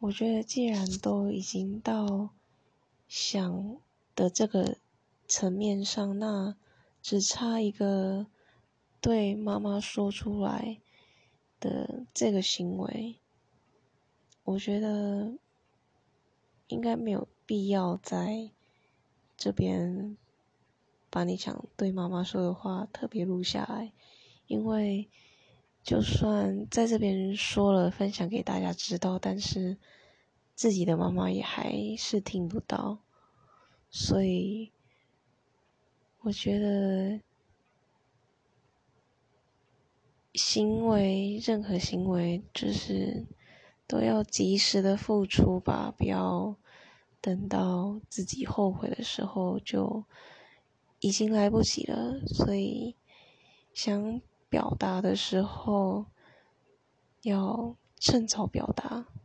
我觉得既然都已经到想的这个层面上，那只差一个对妈妈说出来的这个行为，我觉得应该没有必要在这边把你想对妈妈说的话特别录下来，因为就算在这边说了分享给大家知道，但是自己的妈妈也还是听不到，所以。我觉得行为，任何行为，就是都要及时的付出吧，不要等到自己后悔的时候就已经来不及了。所以，想表达的时候要趁早表达。